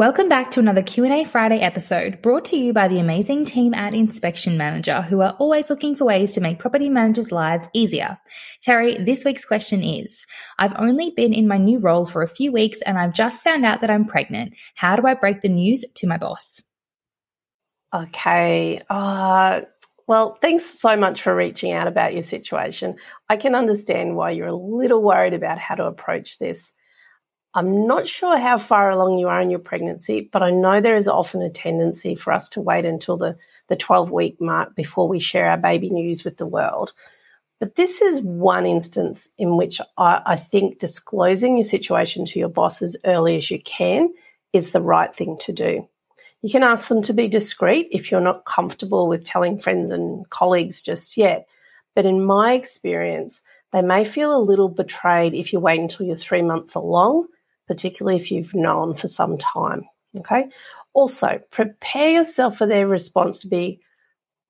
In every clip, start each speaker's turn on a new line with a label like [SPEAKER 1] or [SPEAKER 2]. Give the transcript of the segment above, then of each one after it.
[SPEAKER 1] Welcome back to another Q&A Friday episode brought to you by the amazing team at Inspection Manager who are always looking for ways to make property managers' lives easier. Terry, this week's question is, I've only been in my new role for a few weeks and I've just found out that I'm pregnant. How do I break the news to my boss?
[SPEAKER 2] Okay. Uh, well, thanks so much for reaching out about your situation. I can understand why you're a little worried about how to approach this. I'm not sure how far along you are in your pregnancy, but I know there is often a tendency for us to wait until the, the 12 week mark before we share our baby news with the world. But this is one instance in which I, I think disclosing your situation to your boss as early as you can is the right thing to do. You can ask them to be discreet if you're not comfortable with telling friends and colleagues just yet. But in my experience, they may feel a little betrayed if you wait until you're three months along particularly if you've known for some time. Okay. Also, prepare yourself for their response to be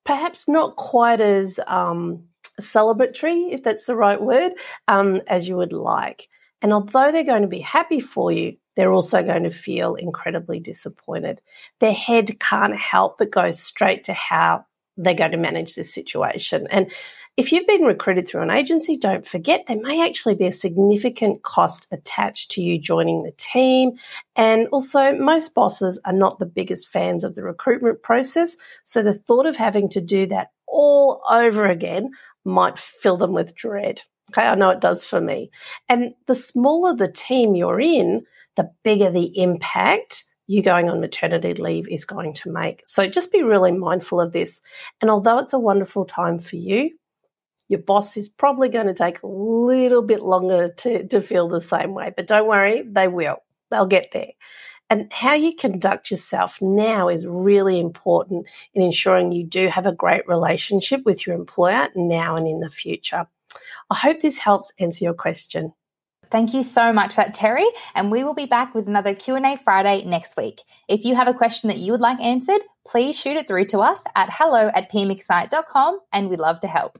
[SPEAKER 2] perhaps not quite as um, celebratory, if that's the right word, um, as you would like. And although they're going to be happy for you, they're also going to feel incredibly disappointed. Their head can't help but go straight to how they're going to manage this situation. And if you've been recruited through an agency, don't forget there may actually be a significant cost attached to you joining the team. And also, most bosses are not the biggest fans of the recruitment process. So the thought of having to do that all over again might fill them with dread. Okay, I know it does for me. And the smaller the team you're in, the bigger the impact you going on maternity leave is going to make. So just be really mindful of this. And although it's a wonderful time for you, your boss is probably going to take a little bit longer to, to feel the same way. But don't worry, they will. They'll get there. And how you conduct yourself now is really important in ensuring you do have a great relationship with your employer now and in the future. I hope this helps answer your question.
[SPEAKER 1] Thank you so much for that, Terry. And we will be back with another Q&A Friday next week. If you have a question that you would like answered, please shoot it through to us at hello at pmxcite.com and we'd love to help.